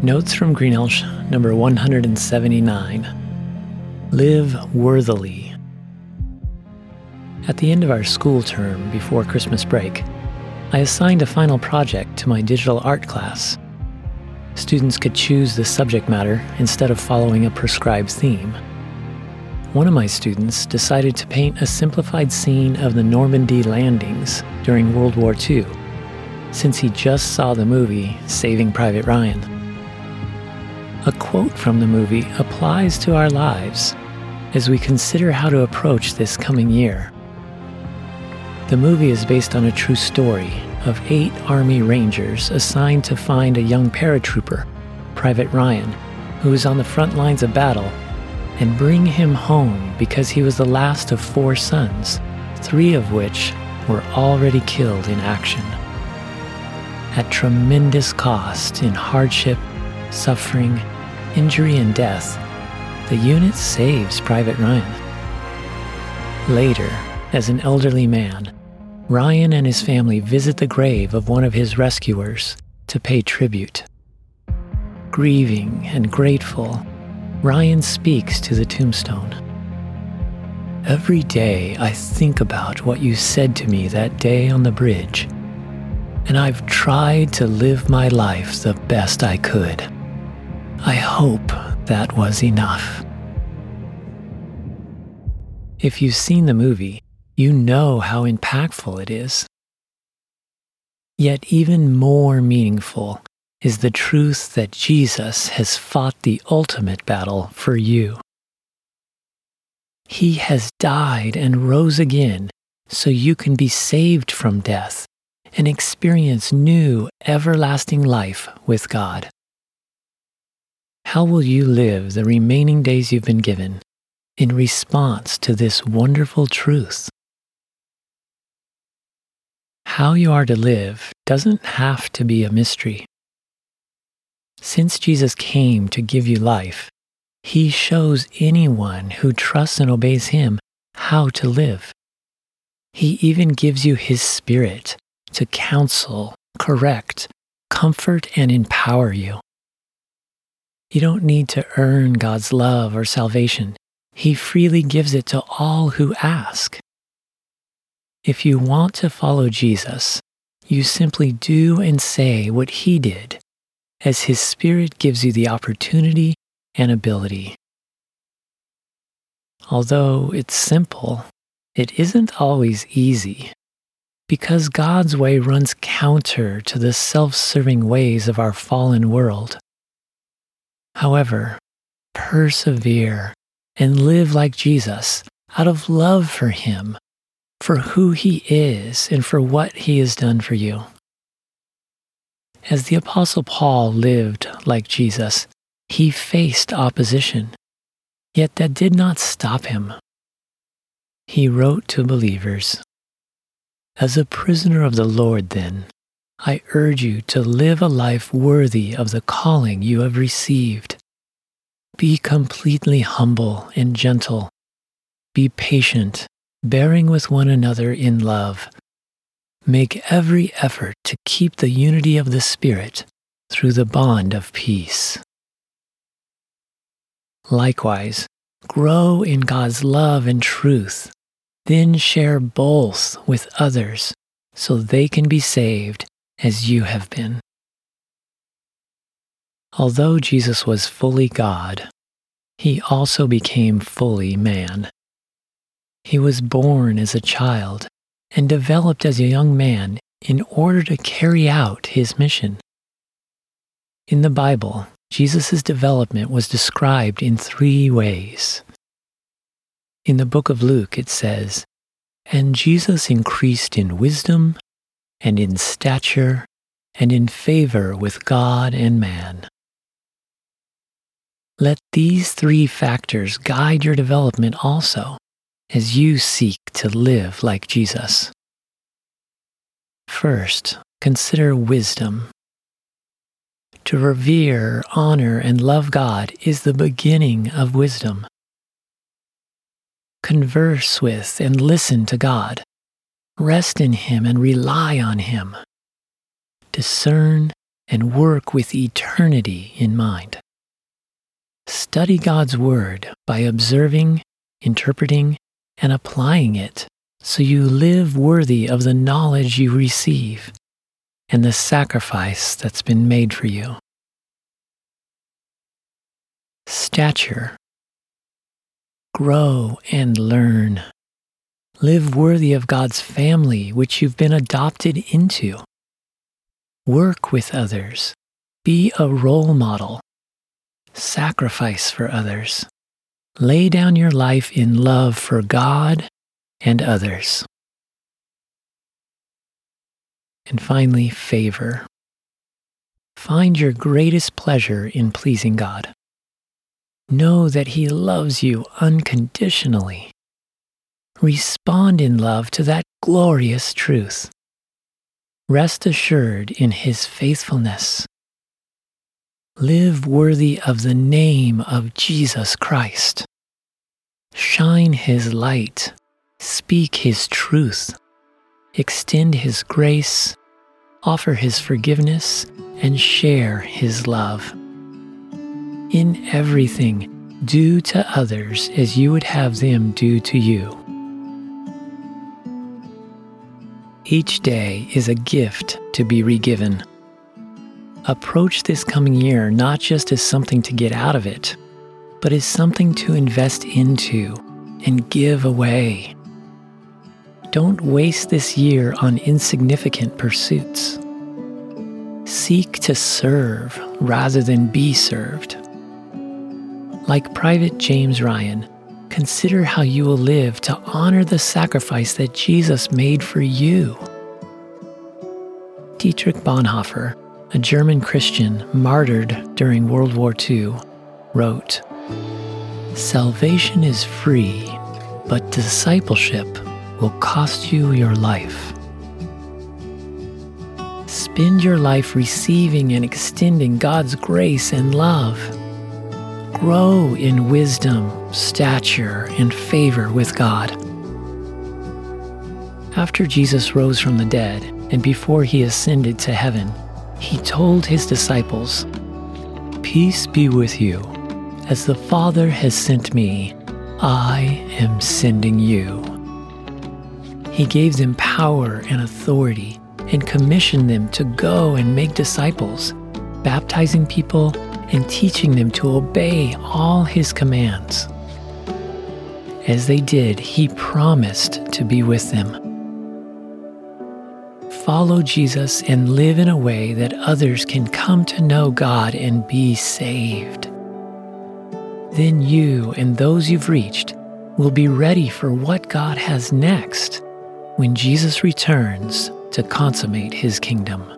Notes from Greenelsh, number 179. Live worthily. At the end of our school term before Christmas break, I assigned a final project to my digital art class. Students could choose the subject matter instead of following a prescribed theme. One of my students decided to paint a simplified scene of the Normandy landings during World War II, since he just saw the movie Saving Private Ryan a quote from the movie applies to our lives as we consider how to approach this coming year. The movie is based on a true story of eight Army Rangers assigned to find a young paratrooper, Private Ryan, who is on the front lines of battle, and bring him home because he was the last of four sons, three of which were already killed in action. At tremendous cost in hardship, suffering, injury, and death, the unit saves Private Ryan. Later, as an elderly man, Ryan and his family visit the grave of one of his rescuers to pay tribute. Grieving and grateful, Ryan speaks to the tombstone. Every day I think about what you said to me that day on the bridge, and I've tried to live my life the best I could. I hope that was enough. If you've seen the movie, you know how impactful it is. Yet, even more meaningful is the truth that Jesus has fought the ultimate battle for you. He has died and rose again so you can be saved from death and experience new, everlasting life with God. How will you live the remaining days you've been given in response to this wonderful truth? How you are to live doesn't have to be a mystery. Since Jesus came to give you life, he shows anyone who trusts and obeys him how to live. He even gives you his spirit to counsel, correct, comfort, and empower you. You don't need to earn God's love or salvation. He freely gives it to all who ask. If you want to follow Jesus, you simply do and say what he did, as his Spirit gives you the opportunity and ability. Although it's simple, it isn't always easy, because God's way runs counter to the self serving ways of our fallen world. However, persevere and live like Jesus out of love for Him, for who He is, and for what He has done for you. As the Apostle Paul lived like Jesus, he faced opposition, yet that did not stop him. He wrote to believers As a prisoner of the Lord, then, I urge you to live a life worthy of the calling you have received. Be completely humble and gentle. Be patient, bearing with one another in love. Make every effort to keep the unity of the Spirit through the bond of peace. Likewise, grow in God's love and truth, then share both with others so they can be saved as you have been. Although Jesus was fully God, he also became fully man. He was born as a child and developed as a young man in order to carry out his mission. In the Bible, Jesus' development was described in three ways. In the book of Luke, it says, And Jesus increased in wisdom and in stature and in favor with God and man. Let these three factors guide your development also as you seek to live like Jesus. First, consider wisdom. To revere, honor, and love God is the beginning of wisdom. Converse with and listen to God. Rest in Him and rely on Him. Discern and work with eternity in mind. Study God's Word by observing, interpreting, and applying it so you live worthy of the knowledge you receive and the sacrifice that's been made for you. Stature. Grow and learn. Live worthy of God's family, which you've been adopted into. Work with others. Be a role model. Sacrifice for others. Lay down your life in love for God and others. And finally, favor. Find your greatest pleasure in pleasing God. Know that He loves you unconditionally. Respond in love to that glorious truth. Rest assured in His faithfulness. Live worthy of the name of Jesus Christ. Shine His light. Speak His truth. Extend His grace. Offer His forgiveness and share His love. In everything, do to others as you would have them do to you. Each day is a gift to be regiven. Approach this coming year not just as something to get out of it, but as something to invest into and give away. Don't waste this year on insignificant pursuits. Seek to serve rather than be served. Like Private James Ryan, consider how you will live to honor the sacrifice that Jesus made for you. Dietrich Bonhoeffer, a German Christian martyred during World War II, wrote Salvation is free, but discipleship will cost you your life. Spend your life receiving and extending God's grace and love grow in wisdom, stature, and favor with God. After Jesus rose from the dead and before he ascended to heaven, he told his disciples, Peace be with you. As the Father has sent me, I am sending you. He gave them power and authority and commissioned them to go and make disciples, baptizing people and teaching them to obey all his commands. As they did, he promised to be with them. Follow Jesus and live in a way that others can come to know God and be saved. Then you and those you've reached will be ready for what God has next when Jesus returns to consummate his kingdom.